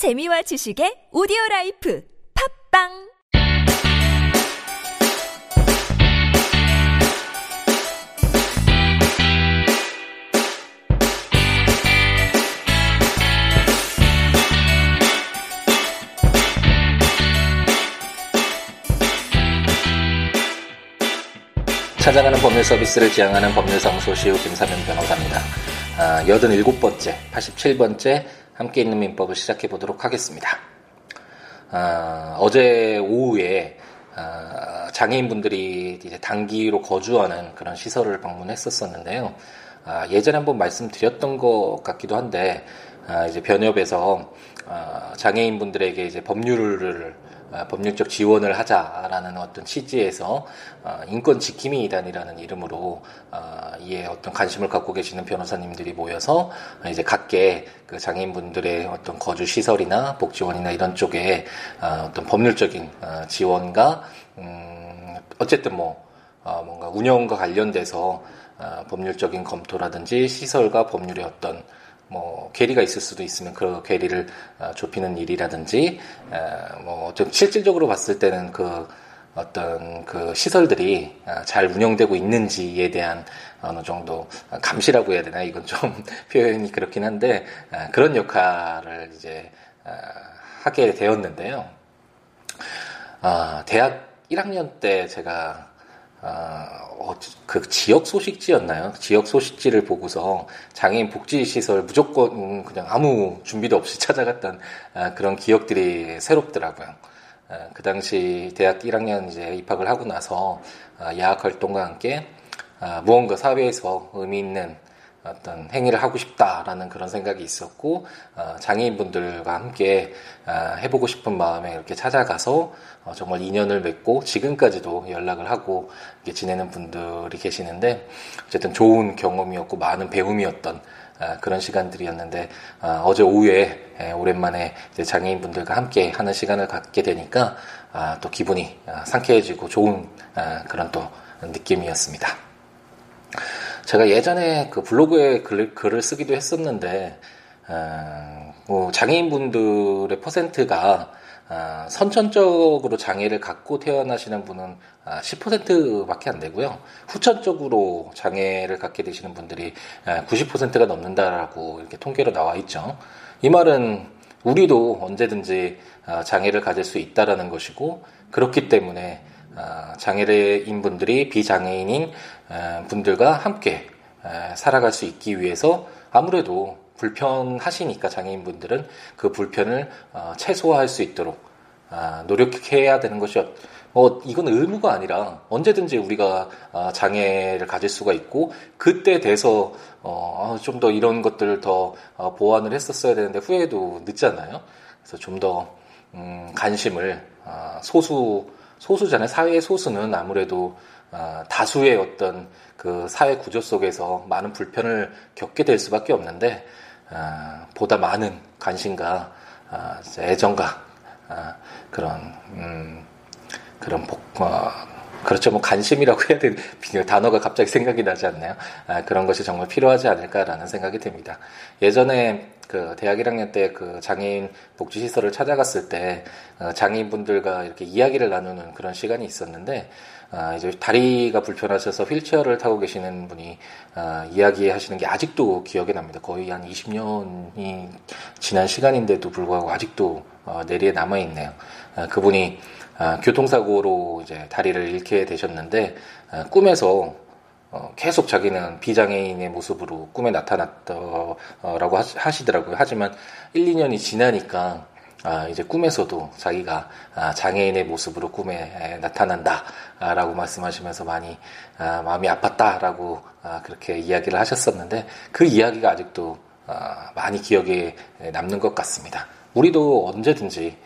재미와 지식의 오디오 life 팟빵 찾아가는 법률 서비스를 지향하는 법률사무소 시우 김삼연 변호사입니다. 아, 87번째, 87번째 함께 있는 민법을 시작해 보도록 하겠습니다. 아, 어제 오후에 아, 장애인분들이 이제 단기로 거주하는 그런 시설을 방문했었었는데요. 아, 예전에 한번 말씀드렸던 것 같기도 한데 아, 이제 변협에서 아, 장애인분들에게 이제 법률을 아, 법률적 지원을 하자라는 어떤 취지에서 아, 인권 지킴이 이단이라는 이름으로 아, 이에 어떤 관심을 갖고 계시는 변호사님들이 모여서 이제 각계 그 장애인분들의 어떤 거주 시설이나 복지원이나 이런 쪽에 어떤 법률적인 지원과 음 어쨌든 뭐 뭔가 운영과 관련돼서 법률적인 검토라든지 시설과 법률의 어떤 뭐 괴리가 있을 수도 있으면 그 괴리를 어, 좁히는 일이라든지 뭐좀 실질적으로 봤을 때는 그 어떤 그 시설들이 어, 잘 운영되고 있는지에 대한 어느 정도 감시라고 해야 되나 이건 좀 표현이 그렇긴 한데 그런 역할을 이제 하게 되었는데요. 아, 대학 1학년 때 제가 어, 그 지역 소식지였나요? 지역 소식지를 보고서 장애인 복지시설 무조건 그냥 아무 준비도 없이 찾아갔던 아, 그런 기억들이 새롭더라고요. 아, 그 당시 대학 1학년 이제 입학을 하고 나서 아, 야학 활동과 함께 아, 무언가 사회에서 의미 있는 어떤 행위를 하고 싶다라는 그런 생각이 있었고 어, 장애인분들과 함께 어, 해보고 싶은 마음에 이렇게 찾아가서 어, 정말 인연을 맺고 지금까지도 연락을 하고 지내는 분들이 계시는데 어쨌든 좋은 경험이었고 많은 배움이었던 그런 시간들이었는데 어제 오후에 오랜만에 장애인분들과 함께 하는 시간을 갖게 되니까 또 기분이 상쾌해지고 좋은 그런 또 느낌이었습니다. 제가 예전에 그 블로그에 글, 글을 쓰기도 했었는데 어, 뭐 장애인분들의 퍼센트가 어, 선천적으로 장애를 갖고 태어나시는 분은 10%밖에 안 되고요. 후천적으로 장애를 갖게 되시는 분들이 90%가 넘는다라고 이렇게 통계로 나와 있죠. 이 말은 우리도 언제든지 어, 장애를 가질 수 있다라는 것이고 그렇기 때문에 아, 장애인 분들이 비장애인인 분들과 함께 살아갈 수 있기 위해서 아무래도 불편하시니까 장애인 분들은 그 불편을 어, 최소화할 수 있도록 아, 노력해야 되는 것이 어, 이건 의무가 아니라 언제든지 우리가 아, 장애를 가질 수가 있고 그때 돼서 어, 좀더 이런 것들을 더 보완을 했었어야 되는데 후회도 늦잖아요. 그래서 좀더 음, 관심을 소수 소수잖아요. 사회의 소수는 아무래도 어, 다수의 어떤 그 사회 구조 속에서 많은 불편을 겪게 될 수밖에 없는데 어, 보다 많은 관심과 어, 애정과 어, 그런 음, 그런 복, 어, 그렇죠. 뭐 관심이라고 해야 되는 단어가 갑자기 생각이 나지 않나요? 아, 그런 것이 정말 필요하지 않을까라는 생각이 듭니다. 예전에 그 대학 1학년 때 그 장애인 복지 시설을 찾아갔을 때 어, 장애인분들과 이렇게 이야기를 나누는 그런 시간이 있었는데 아, 이제 다리가 불편하셔서 휠체어를 타고 계시는 분이 아, 이야기하시는 게 아직도 기억에 납니다. 거의 한 20년이 지난 시간인데도 불구하고 아직도 어, 내리에 남아 있네요. 아, 그분이 아, 교통사고로 이제 다리를 잃게 되셨는데 아, 꿈에서 어, 계속 자기는 비장애인의 모습으로 꿈에 나타났다라고 하시더라고요. 하지만 1, 2년이 지나니까 아, 이제 꿈에서도 자기가 아, 장애인의 모습으로 꿈에 나타난다라고 말씀하시면서 많이 아, 마음이 아팠다라고 아, 그렇게 이야기를 하셨었는데 그 이야기가 아직도 아, 많이 기억에 남는 것 같습니다. 우리도 언제든지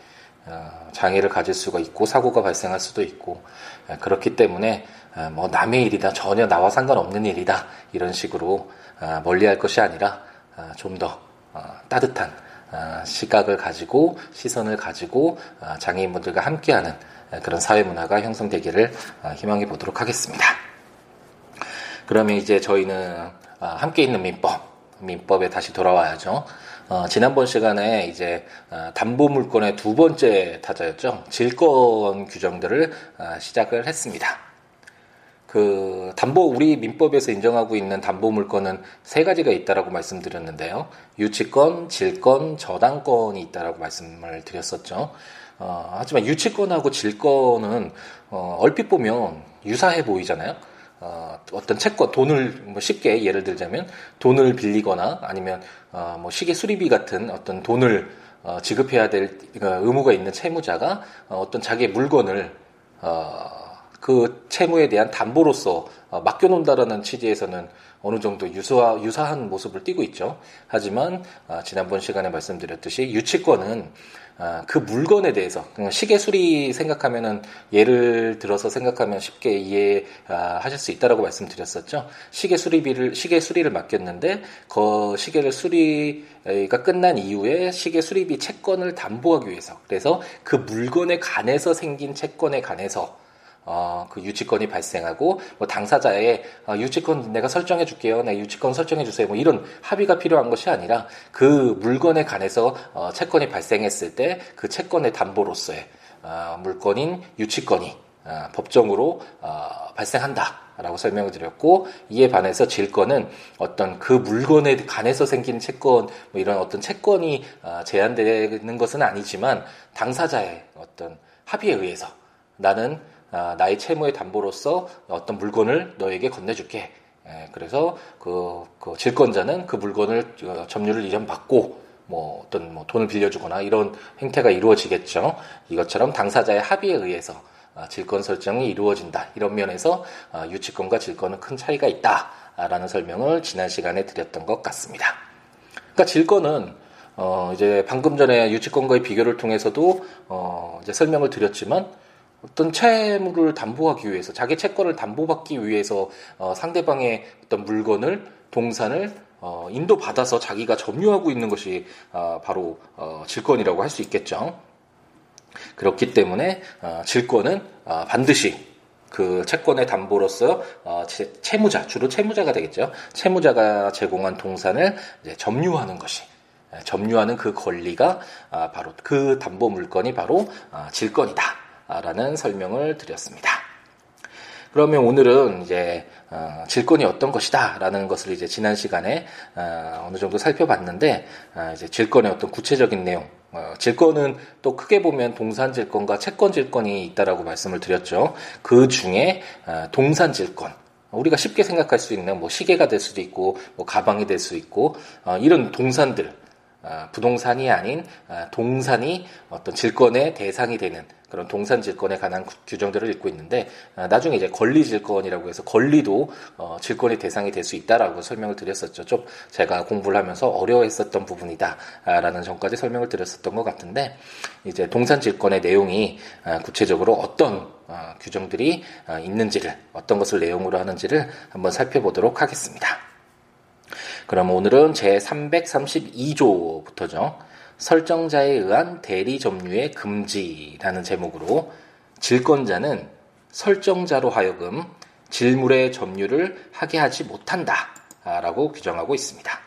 어, 장애를 가질 수가 있고 사고가 발생할 수도 있고 그렇기 때문에 어, 뭐 남의 일이다 전혀 나와 상관없는 일이다 이런 식으로 어, 멀리할 것이 아니라 좀 더 따뜻한 시각을 가지고 시선을 가지고 장애인분들과 함께하는 그런 사회 문화가 형성되기를 희망해 보도록 하겠습니다. 그러면 이제 저희는 함께 있는 민법 민법에 다시 돌아와야죠. 어, 지난번 시간에 이제 어, 담보 물건의 두 번째 타자였죠. 질권 규정들을 어, 시작을 했습니다. 그 담보 우리 민법에서 인정하고 있는 담보 물건은 세 가지가 있다라고 말씀드렸는데요. 유치권, 질권, 저당권이 있다라고 말씀을 드렸었죠. 어, 하지만 유치권하고 질권은 어, 얼핏 보면 유사해 보이잖아요. 어, 어떤 채권, 돈을 뭐 쉽게 예를 들자면 돈을 빌리거나 아니면 어, 뭐 시계 수리비 같은 어떤 돈을 어, 지급해야 될 그러니까 의무가 있는 채무자가 어, 어떤 자기의 물건을 어, 그 채무에 대한 담보로서 어, 맡겨놓는다라는 취지에서는 어느 정도 유사, 유사한 모습을 띠고 있죠. 하지만 어, 지난번 시간에 말씀드렸듯이 유치권은 아, 그 물건에 대해서 시계 수리 생각하면은 예를 들어서 생각하면 쉽게 이해하실 수 있다라고 말씀드렸었죠. 시계 수리비를 시계 수리를 맡겼는데 그 시계를 수리가 끝난 이후에 시계 수리비 채권을 담보하기 위해서 그래서 그 물건에 관해서 생긴 채권에 관해서 어, 그 유치권이 발생하고 뭐 당사자의 어, 유치권 내가 설정해 줄게요. 내 유치권 설정해 주세요. 뭐 이런 합의가 필요한 것이 아니라 그 물건에 관해서 어, 채권이 발생했을 때 그 채권의 담보로서의 어, 물건인 유치권이 어, 법정으로 어, 발생한다. 라고 설명을 드렸고 이에 반해서 질권은 어떤 그 물건에 관해서 생긴 채권 뭐 이런 어떤 채권이 어, 제한되는 것은 아니지만 당사자의 어떤 합의에 의해서 나는 아, 나의 채무의 담보로서 어떤 물건을 너에게 건네줄게. 예, 그래서 그, 그 질권자는 그 물건을 어, 점유를 이전받고 뭐 어떤 뭐 돈을 빌려주거나 이런 행태가 이루어지겠죠. 이것처럼 당사자의 합의에 의해서 아, 질권 설정이 이루어진다. 이런 면에서 아, 유치권과 질권은 큰 차이가 있다라는 설명을 지난 시간에 드렸던 것 같습니다. 그러니까 질권은 어 이제 방금 전에 유치권과의 비교를 통해서도 어 이제 설명을 드렸지만 어떤 채무를 담보하기 위해서 자기 채권을 담보받기 위해서 어, 상대방의 어떤 물건을 동산을 어, 인도받아서 자기가 점유하고 있는 것이 어, 바로 어, 질권이라고 할 수 있겠죠. 그렇기 때문에 어, 질권은 어, 반드시 그 채권의 담보로서 어, 채무자 주로 채무자가 되겠죠. 채무자가 제공한 동산을 점유하는 것이 점유하는 그 권리가 아, 바로 그 담보 물건이 바로 아, 질권이다. 라는 설명을 드렸습니다. 그러면 오늘은 이제 어, 질권이 어떤 것이다 라는 것을 이제 지난 시간에 어, 느 정도 살펴봤는데 어, 이제 질권의 어떤 구체적인 내용 어, 질권은 또 크게 보면 동산 질권과 채권 질권이 있다라고 말씀을 드렸죠. 그 중에 어, 동산 질권 우리가 쉽게 생각할 수 있는 뭐 시계가 될 수도 있고 뭐 가방이 될 수 있고 어, 이런 동산들 부동산이 아닌 동산이 어떤 질권의 대상이 되는 그런 동산 질권에 관한 규정들을 읽고 있는데 아, 나중에 이제 권리 질권이라고 해서 권리도 어, 질권의 대상이 될 수 있다라고 설명을 드렸었죠. 좀 제가 공부를 하면서 어려워했었던 부분이다라는 점까지 설명을 드렸었던 것 같은데 이제 동산 질권의 내용이 아, 구체적으로 어떤 어, 규정들이 아, 있는지를 어떤 것을 내용으로 하는지를 한번 살펴보도록 하겠습니다. 그럼 오늘은 제 332조부터죠. 설정자에 의한 대리 점유의 금지라는 제목으로 질권자는 설정자로 하여금 질물의 점유를 하게 하지 못한다라고 규정하고 있습니다.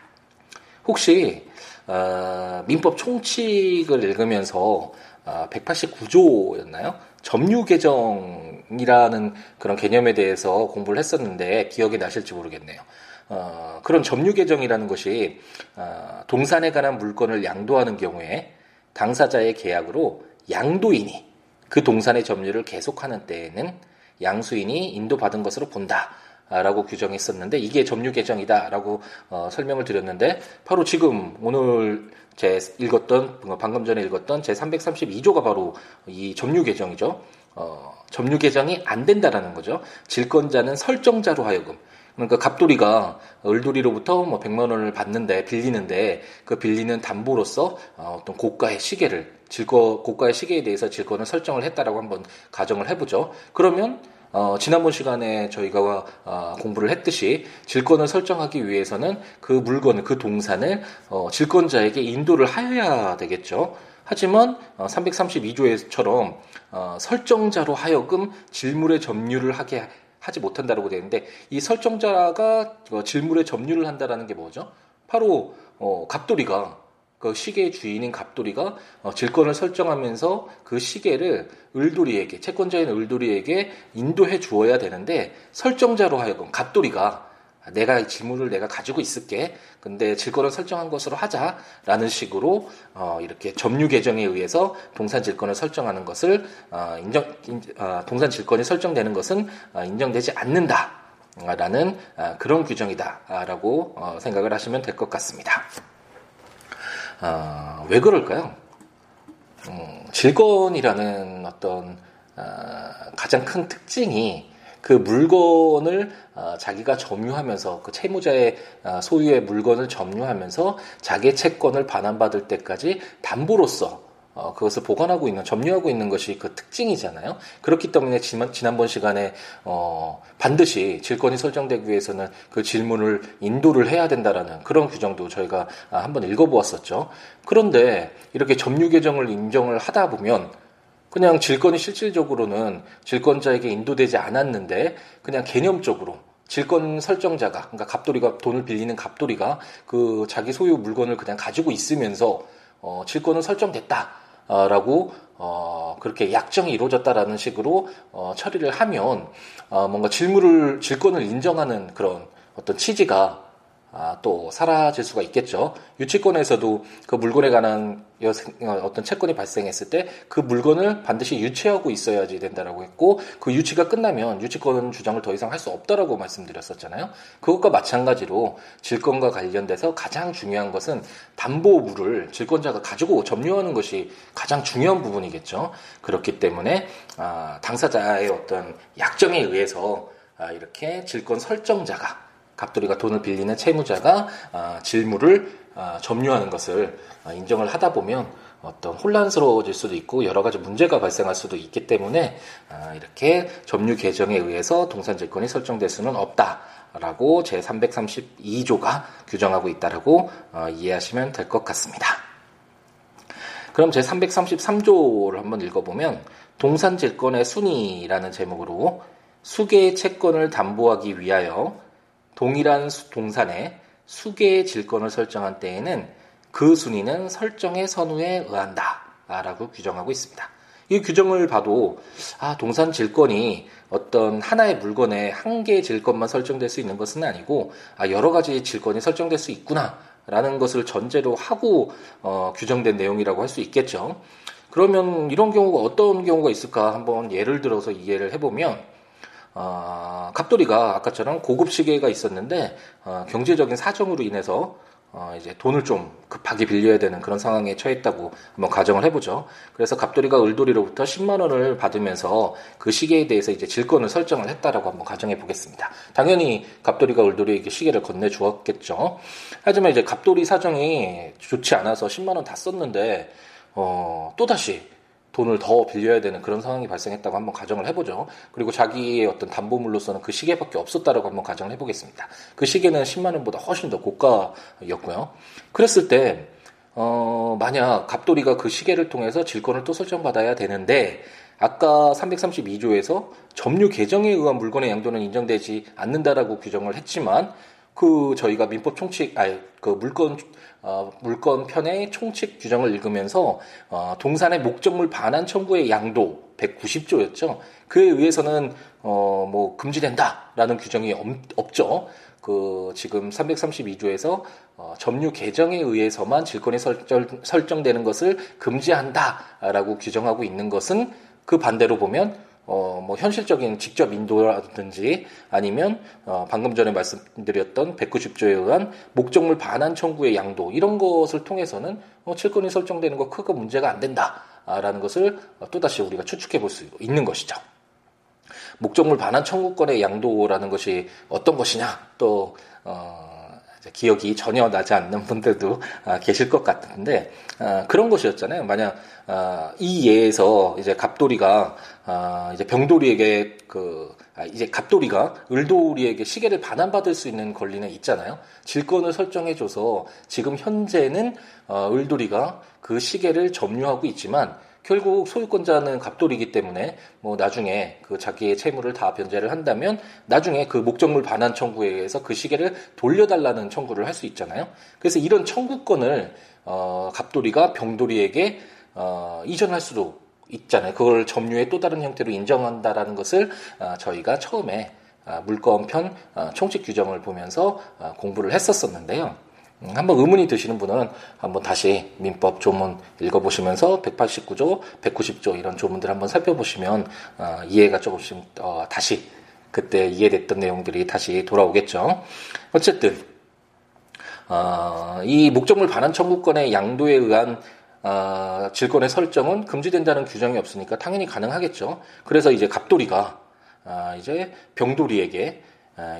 혹시 어, 민법 총칙을 읽으면서 어, 189조였나요? 점유 개정이라는 그런 개념에 대해서 공부를 했었는데 기억이 나실지 모르겠네요. 어, 그런 점유 계정이라는 것이 어, 동산에 관한 물건을 양도하는 경우에 당사자의 계약으로 양도인이 그 동산의 점유를 계속하는 때에는 양수인이 인도받은 것으로 본다. 라고 규정했었는데 이게 점유 계정이다라고 어, 설명을 드렸는데 바로 지금 오늘 제 읽었던 방금 전에 읽었던 제 332조가 바로 이 점유 계정이죠. 어, 점유 계정이 안 된다라는 거죠. 질권자는 설정자로 하여금 그러니까 갑돌이가 을돌이로부터 뭐 100만 원을 받는데 빌리는데 그 빌리는 담보로서 어, 어떤 고가의 시계를 질거 고가의 시계에 대해서 질권을 설정을 했다라고 한번 가정을 해보죠. 그러면 어, 지난번 시간에 저희가 어, 공부를 했듯이 질권을 설정하기 위해서는 그 물건을 그 동산을 어, 질권자에게 인도를 하여야 되겠죠. 하지만 어, 332조에처럼 어, 설정자로 하여금 질물의 점유를 하게 하지 못한다라고 되어 있는데 이 설정자가 어, 질물에 점유를 한다라는 게 뭐죠? 바로 어, 갑돌이가 그 시계의 주인인 갑돌이가 어, 질권을 설정하면서 그 시계를 을돌이에게 채권자인 을돌이에게 인도해 주어야 되는데 설정자로 하여금 갑돌이가 내가 지문을 내가 가지고 있을게. 근데 질권을 설정한 것으로 하자라는 식으로 어, 이렇게 점유 개정에 의해서 동산 질권을 설정하는 것을 어, 인정 인, 어, 동산 질권이 설정되는 것은 어, 인정되지 않는다라는 어, 그런 규정이다라고 어, 생각을 하시면 될 것 같습니다. 어, 왜 그럴까요? 음, 질권이라는 어떤 어, 가장 큰 특징이 그 물건을 어, 자기가 점유하면서 그 채무자의 어, 소유의 물건을 점유하면서 자기의 채권을 반환받을 때까지 담보로서 어, 그것을 보관하고 있는, 점유하고 있는 것이 그 특징이잖아요. 그렇기 때문에 지난, 지난번 시간에, 어, 반드시 질권이 설정되기 위해서는 그 질문을 인도를 해야 된다라는 그런 규정도 저희가 아, 한번 읽어보았었죠. 그런데 이렇게 점유 계정을 인정을 하다 보면 그냥 질권이 실질적으로는 질권자에게 인도되지 않았는데 그냥 개념적으로 질권 설정자가 그러니까 갑돌이가 돈을 빌리는 갑돌이가 그 자기 소유 물건을 그냥 가지고 있으면서 어, 질권은 설정됐다. 라고 어, 그렇게 약정이 이루어졌다라는 식으로 어, 처리를 하면 어, 뭔가 질문을 질권을 인정하는 그런 어떤 취지가 아, 또 사라질 수가 있겠죠. 유치권에서도 그 물건에 관한 어, 어떤 채권이 발생했을 때 그 물건을 반드시 유치하고 있어야지 된다라고 했고 그 유치가 끝나면 유치권 주장을 더 이상 할 수 없다라고 말씀드렸었잖아요. 그것과 마찬가지로 질권과 관련돼서 가장 중요한 것은 담보물을 질권자가 가지고 점유하는 것이 가장 중요한 부분이겠죠. 그렇기 때문에 아, 당사자의 어떤 약정에 의해서 아, 이렇게 질권 설정자가 갑돌이가 돈을 빌리는 채무자가 아, 질물을 아, 점유하는 것을 아, 인정을 하다 보면 어떤 혼란스러워질 수도 있고 여러 가지 문제가 발생할 수도 있기 때문에 이렇게 점유 개정에 의해서 동산질권이 설정될 수는 없다라고 제 332조가 규정하고 있다라고 어, 이해하시면 될 것 같습니다. 그럼 제 333조를 한번 읽어보면 동산질권의 순위라는 제목으로 수개의 채권을 담보하기 위하여 동일한 동산에 수개의 질권을 설정한 때에는 그 순위는 설정의 선우에 의한다. 라고 규정하고 있습니다. 이 규정을 봐도, 아, 동산 질권이 어떤 하나의 물건에 한 개의 질권만 설정될 수 있는 것은 아니고, 아, 여러 가지 질권이 설정될 수 있구나. 라는 것을 전제로 하고, 어, 규정된 내용이라고 할 수 있겠죠. 그러면 이런 경우가 어떤 경우가 있을까 한번 예를 들어서 이해를 해보면, 어, 갑돌이가 아까처럼 고급 시계가 있었는데 어, 경제적인 사정으로 인해서 어, 이제 돈을 좀 급하게 빌려야 되는 그런 상황에 처했다고 한번 가정을 해보죠. 그래서 갑돌이가 을돌이로부터 10만 원을 받으면서 그 시계에 대해서 이제 질권을 설정을 했다라고 한번 가정해 보겠습니다. 당연히 갑돌이가 을돌이에게 시계를 건네 주었겠죠. 하지만 이제 갑돌이 사정이 좋지 않아서 10만 원 다 썼는데 어, 또 다시 돈을 더 빌려야 되는 그런 상황이 발생했다고 한번 가정을 해보죠. 그리고 자기의 어떤 담보물로서는 그 시계밖에 없었다라고 한번 가정을 해보겠습니다. 그 시계는 10만 원보다 훨씬 더 고가였고요. 그랬을 때 어, 만약 갑돌이가 그 시계를 통해서 질권을 또 설정받아야 되는데 아까 332조에서 점유 개정에 의한 물건의 양도는 인정되지 않는다라고 규정을 했지만 그 저희가 민법 총칙 아니 그 물건 어, 물건 편의 총칙 규정을 읽으면서 어, 동산의 목적물 반환 청구의 양도 190조였죠. 그에 의해서는 어, 뭐 금지된다라는 규정이 없, 죠그 지금 332조에서 어, 점유 개정에 의해서만 질권이 설정, 설정되는 것을 금지한다라고 규정하고 있는 것은 그 반대로 보면 어, 뭐 현실적인 직접 인도라든지 아니면 어, 방금 전에 말씀드렸던 190조에 의한 목적물 반환 청구의 양도 이런 것을 통해서는 어, 칠권이 설정되는 거 크게 문제가 안 된다라는 것을 또다시 우리가 추측해 볼 수 있는 것이죠. 목적물 반환 청구권의 양도라는 것이 어떤 것이냐 또 어, 기억이 전혀 나지 않는 분들도 아, 계실 것 같은데 아, 그런 것이었잖아요. 만약 아, 이 예에서 이제 갑돌이가 이제 병돌이에게 그 이제 갑돌이가 을돌이에게 시계를 반환받을 수 있는 권리는 있잖아요. 질권을 설정해줘서 지금 현재는 어, 을돌이가 그 시계를 점유하고 있지만 결국 소유권자는 갑돌이기 때문에 뭐 나중에 그 자기의 채무를 다 변제를 한다면 나중에 그 목적물 반환 청구에 의해서 그 시계를 돌려달라는 청구를 할 수 있잖아요. 그래서 이런 청구권을 어, 갑돌이가 병돌이에게 어, 이전할 수도 있잖아요. 그걸 점유의 또 다른 형태로 인정한다라는 것을 어, 저희가 처음에 어, 물권편 어, 총칙 규정을 보면서 어, 공부를 했었었는데요. 음, 한번 의문이 드시는 분은 한번 다시 민법 조문 읽어보시면서 189조, 190조 이런 조문들 한번 살펴보시면 어, 이해가 조금씩 어, 다시 그때 이해됐던 내용들이 다시 돌아오겠죠. 어쨌든 어, 이 목적물 반환 청구권의 양도에 의한 어, 질권의 설정은 금지된다는 규정이 없으니까 당연히 가능하겠죠. 그래서 이제 갑돌이가 어, 이제 병돌이에게 어,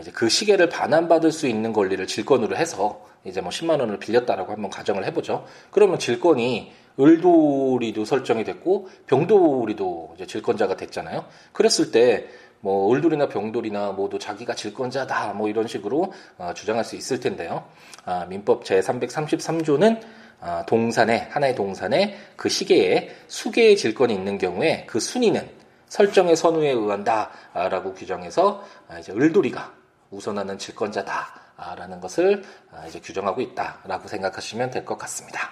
이제 그 시계를 반환받을 수 있는 권리를 질권으로 해서 이제 뭐 10만 원을 빌렸다라고 한번 가정을 해보죠. 그러면 질권이 을돌이도 설정이 됐고 병돌이도 이제 질권자가 됐잖아요. 그랬을 때 뭐 을돌이나 병돌이나 모두 자기가 질권자다 뭐 이런 식으로 어, 주장할 수 있을 텐데요. 아, 민법 제 333조는 아, 동산에 하나의 동산에 그 시계에 수개의 질권이 있는 경우에 그 순위는 설정의 선우에 의한다라고 규정해서 아, 이제 을돌이가 우선하는 질권자다라는 것을 아, 이제 규정하고 있다라고 생각하시면 될 것 같습니다.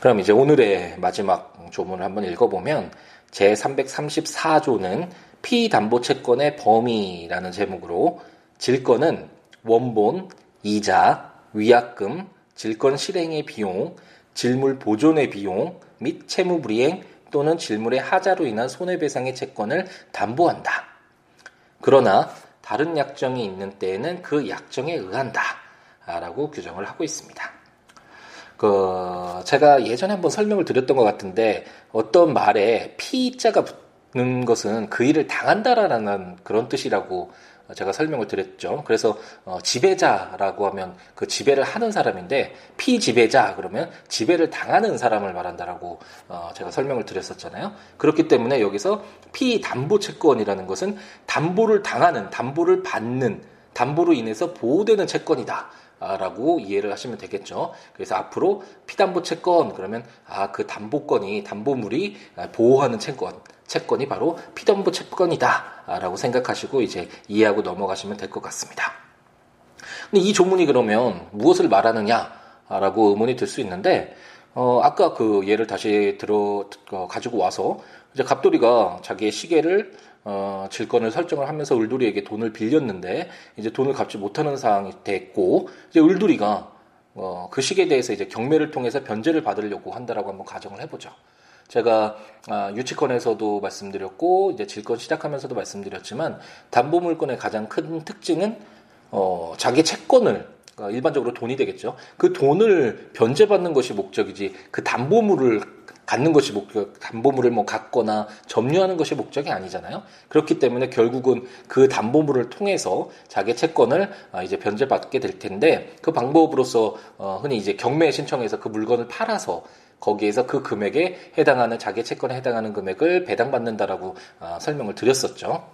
그럼 이제 오늘의 마지막 조문을 한번 읽어보면 제 334조는 피담보 채권의 범위라는 제목으로 질권은 원본, 이자, 위약금, 질권 실행의 비용, 질물 보존의 비용 및 채무 불이행 또는 질물의 하자로 인한 손해배상의 채권을 담보한다. 그러나 다른 약정이 있는 때에는 그 약정에 의한다. 라고 규정을 하고 있습니다. 그, 제가 예전에 한번 설명을 드렸던 것 같은데, 어떤 말에 피자가 붙는 것은 그 일을 당한다라는 그런 뜻이라고 제가 설명을 드렸죠. 그래서 어, 지배자라고 하면 그 지배를 하는 사람인데 피지배자 그러면 지배를 당하는 사람을 말한다라고 어, 제가 설명을 드렸었잖아요. 그렇기 때문에 여기서 피담보 채권이라는 것은 담보를 당하는 담보를 받는 담보로 인해서 보호되는 채권이다. 라고 이해를 하시면 되겠죠. 그래서 앞으로 피담보 채권 그러면 아 그 담보권이 담보물이 보호하는 채권 채권이 바로 피담보 채권이다 라고 생각하시고 이제 이해하고 넘어가시면 될 것 같습니다. 근데 이 조문이 그러면 무엇을 말하느냐라고 의문이 들 수 있는데 어 아까 그 예를 다시 들어 어, 가지고 와서 이제 갑돌이가 자기의 시계를 어, 질권을 설정을 하면서 을돌이에게 돈을 빌렸는데 이제 돈을 갚지 못하는 상황이 됐고 이제 을돌이가 어, 그 시기에 대해서 이제 경매를 통해서 변제를 받으려고 한다라고 한번 가정을 해보죠. 제가 아, 유치권에서도 말씀드렸고 이제 질권 시작하면서도 말씀드렸지만 담보물권의 가장 큰 특징은 어, 자기 채권을 그러니까 일반적으로 돈이 되겠죠. 그 돈을 변제받는 것이 목적이지 그 담보물을 갖는 것이 목적, 담보물을 뭐 갖거나 점유하는 것이 목적이 아니잖아요. 그렇기 때문에 결국은 그 담보물을 통해서 자기 채권을 아, 이제 변제받게 될 텐데 그 방법으로서 어, 흔히 이제 경매 신청해서 그 물건을 팔아서 거기에서 그 금액에 해당하는 자기 채권에 해당하는 금액을 배당받는다라고 아, 설명을 드렸었죠.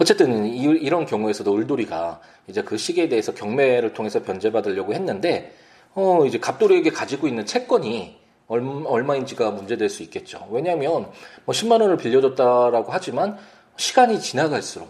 어쨌든 이, 런 경우에서도 을돌이가 이제 그 시기에 대해서 경매를 통해서 변제받으려고 했는데 어 이제 갑돌이에게 가지고 있는 채권이 얼마 인지가 문제될 수 있겠죠. 왜냐하면 뭐 10만 원을 빌려줬다라고 하지만 시간이 지나갈수록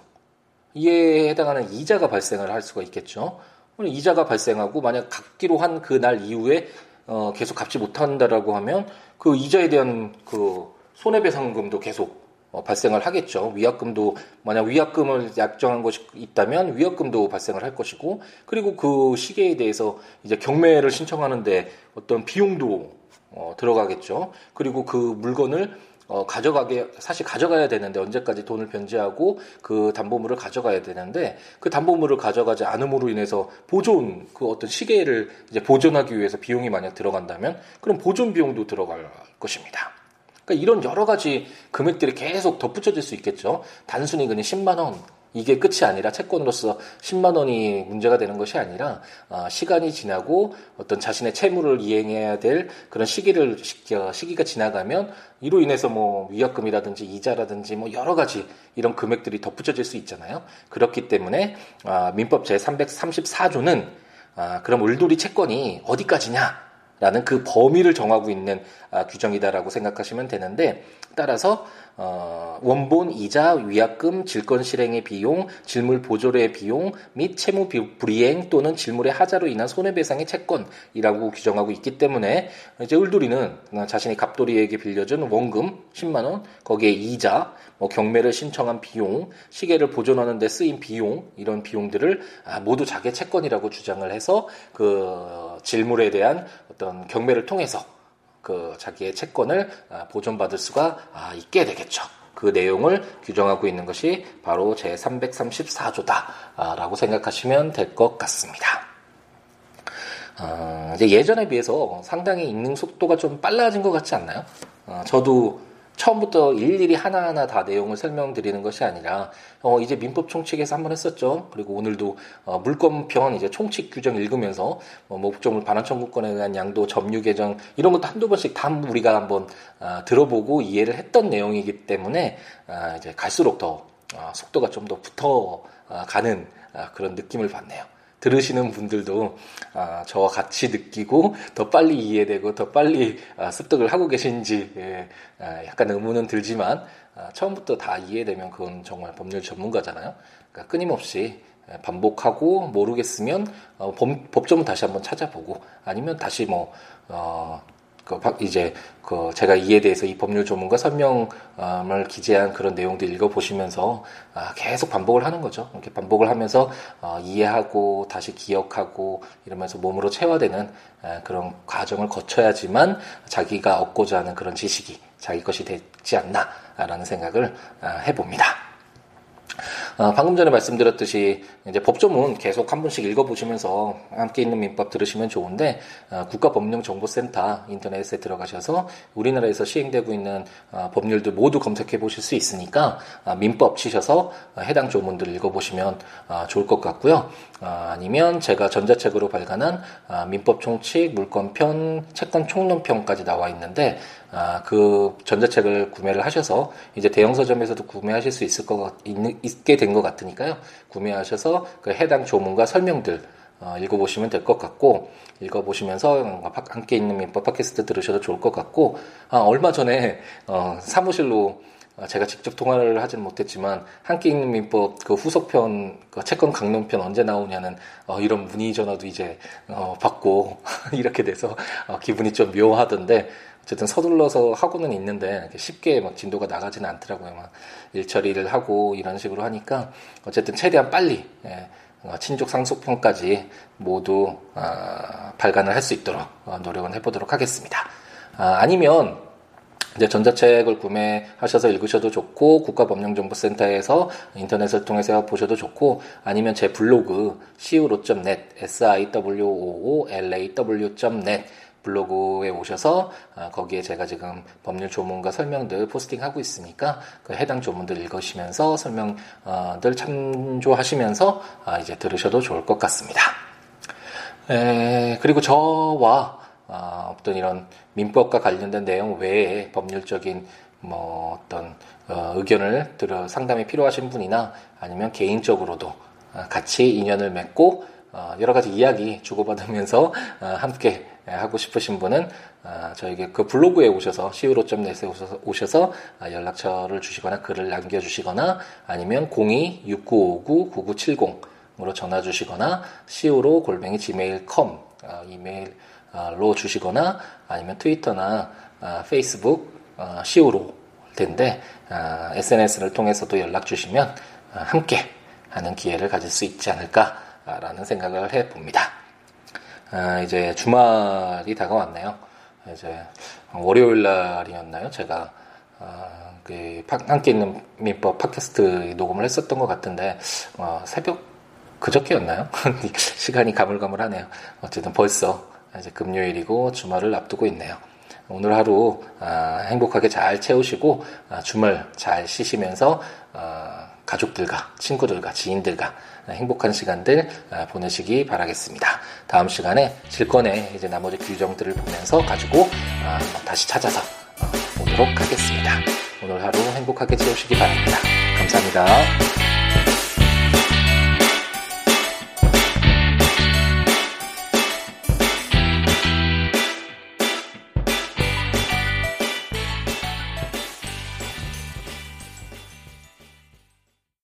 이에 해당하는 이자가 발생을 할 수가 있겠죠. 이자가 발생하고 만약 갚기로 한 그 날 이후에 어, 계속 갚지 못한다라고 하면 그 이자에 대한 그 손해배상금도 계속 어, 발생을 하겠죠. 위약금도 만약 위약금을 약정한 것이 있다면 위약금도 발생을 할 것이고 그리고 그 시계에 대해서 이제 경매를 신청하는데 어떤 비용도 어, 들어가겠죠. 그리고 그 물건을 어, 가져가게 사실 가져가야 되는데 언제까지 돈을 변제하고 그 담보물을 가져가야 되는데 그 담보물을 가져가지 않음으로 인해서 보존 그 어떤 시계를 이제 보존하기 위해서 비용이 만약 들어간다면 그럼 보존 비용도 들어갈 것입니다. 그러니까 이런 여러 가지 금액들이 계속 덧붙여질 수 있겠죠. 단순히 그냥 10만 원 이게 끝이 아니라 채권으로서 10만 원이 문제가 되는 것이 아니라 어, 시간이 지나고 어떤 자신의 채무를 이행해야 될 그런 시기를 시기가 지나가면 이로 인해서 뭐 위약금이라든지 이자라든지 뭐 여러 가지 이런 금액들이 덧붙여질 수 있잖아요. 그렇기 때문에 아, 민법 제 334조는 아, 그럼 을돌이 채권이 어디까지냐? 라는 그 범위를 정하고 있는 아, 규정이다라고 생각하시면 되는데 따라서 어, 원본 이자 위약금 질권 실행의 비용 질물 보조료의 비용 및 채무 불이행 또는 질물의 하자로 인한 손해배상의 채권이라고 규정하고 있기 때문에 이제 을돌이는 자신이 갑돌이에게 빌려준 원금 10만 원 거기에 이자 뭐 경매를 신청한 비용 시계를 보존하는 데 쓰인 비용 이런 비용들을 아, 모두 자기 채권이라고 주장을 해서 그 질물에 대한 어떤 경매를 통해서 그 자기의 채권을 아, 보존받을 수가 아, 있게 되겠죠. 그 내용을 규정하고 있는 것이 바로 제 334조다라고 생각하시면 될 것 같습니다. 어, 이제 예전에 비해서 상당히 읽는 속도가 좀 빨라진 것 같지 않나요? 어, 저도 처음부터 일일이 하나하나 다 내용을 설명드리는 것이 아니라 어 이제 민법 총칙에서 한번 했었죠. 그리고 오늘도 어 물권편 이제 총칙 규정 읽으면서 뭐 목적물 반환 청구권에 대한 양도 점유 개정 이런 것도 한두 번씩 다 우리가 한번 아, 들어보고 이해를 했던 내용이기 때문에 아, 이제 갈수록 더 아, 속도가 좀 더 붙어 가는 아, 그런 느낌을 받네요. 들으시는 분들도 아, 저와 같이 느끼고 더 빨리 이해되고 더 빨리 아, 습득을 하고 계신지 예, 아, 약간 의문은 들지만 아, 처음부터 다 이해되면 그건 정말 법률 전문가잖아요. 그러니까 끊임없이 반복하고 모르겠으면 어, 법, 법조문 다시 한번 찾아보고 아니면 다시 뭐 어, 그 이제 그 제가 이에 대해서 이 법률 조문과 설명을 기재한 그런 내용들 읽어보시면서 아, 계속 반복을 하는 거죠. 이렇게 반복을 하면서 어, 이해하고 다시 기억하고 이러면서 몸으로 체화되는 그런 과정을 거쳐야지만 자기가 얻고자 하는 그런 지식이 자기 것이 되지 않나라는 생각을 아, 해봅니다. 어, 방금 전에 말씀드렸듯이 이제 법조문 계속 한 번씩 읽어보시면서 함께 있는 민법 들으시면 좋은데 어, 국가법령정보센터 인터넷에 들어가셔서 우리나라에서 시행되고 있는 어, 법률들 모두 검색해 보실 수 있으니까 어, 민법 치셔서 어, 해당 조문들 읽어보시면 어, 좋을 것 같고요. 아니면 제가 전자책으로 발간한 민법 총칙 물권편 채권 총론편까지 나와 있는데 아, 그 전자책을 구매를 하셔서 이제 대형 서점에서도 구매하실 수 있을 것 있 게 된 것 같으니까요. 구매하셔서 그 해당 조문과 설명들 어, 읽어보시면 될 것 같고 읽어보시면서 함께 있는 민법 팟캐스트 들으셔도 좋을 것 같고 아, 얼마 전에 어, 사무실로 어, 제가 직접 통화를 하지는 못했지만 읽는 민법 그 후속편 그 채권 강론편 언제 나오냐는 어, 이런 문의 전화도 이제 어, 받고 이렇게 돼서 어, 기분이 좀 묘하던데 어쨌든 서둘러서 하고는 있는데 쉽게 막 진도가 나가지는 않더라고요. 막 일처리를 하고 이런 식으로 하니까 어쨌든 최대한 빨리 예, 어, 친족 상속편까지 모두 어, 발간을 할 수 있도록 어, 노력을 해보도록 하겠습니다. 아, 아니면 이제 전자책을 구매하셔서 읽으셔도 좋고 국가법령정보센터에서 인터넷을 통해서 보셔도 좋고 아니면 제 블로그 siwo.net siwoolaw.net 블로그에 오셔서 아, 거기에 제가 지금 법률 조문과 설명들 포스팅하고 있으니까 그 해당 조문들 읽으시면서 설명들 참조하시면서 아, 이제 들으셔도 좋을 것 같습니다. 그리고 저와 아, 어떤 이런 민법과 관련된 내용 외에 법률적인 뭐 어떤 어, 의견을 들어 상담이 필요하신 분이나 아니면 개인적으로도 같이 인연을 맺고 어, 여러 가지 이야기 주고받으면서 어, 함께 하고 싶으신 분은 어, 저에게 그 블로그에 오셔서 siwo.net에 오셔서, 오셔서 연락처를 주시거나 글을 남겨주시거나 아니면 02-6959-9970으로 전화 주시거나 siwo 골뱅이 gmail.com 이메일 로 주시거나 아니면 트위터나 페이스북 siwo 텐데 SNS를 통해서도 연락 주시면 함께 하는 기회를 가질 수 있지 않을까 라는 생각을 해 봅니다. 아, 이제 주말이 다가왔네요. 이제 월요일 날이었나요? 제가 아, 그 함께 있는 민법 팟캐스트 녹음을 했었던 것 같은데 어, 새벽 그저께였나요? 시간이 가물가물하네요. 어쨌든 벌써 이제 금요일이고 주말을 앞두고 있네요. 오늘 하루 아, 행복하게 잘 채우시고 아, 주말 잘 쉬시면서 아, 가족들과 친구들과 지인들과 행복한 시간들 아, 보내시기 바라겠습니다. 다음 시간에 질권의 이제 나머지 규정들을 보면서 가지고 아, 다시 찾아서 어, 오도록 하겠습니다. 오늘 하루 행복하게 채우시기 바랍니다. 감사합니다.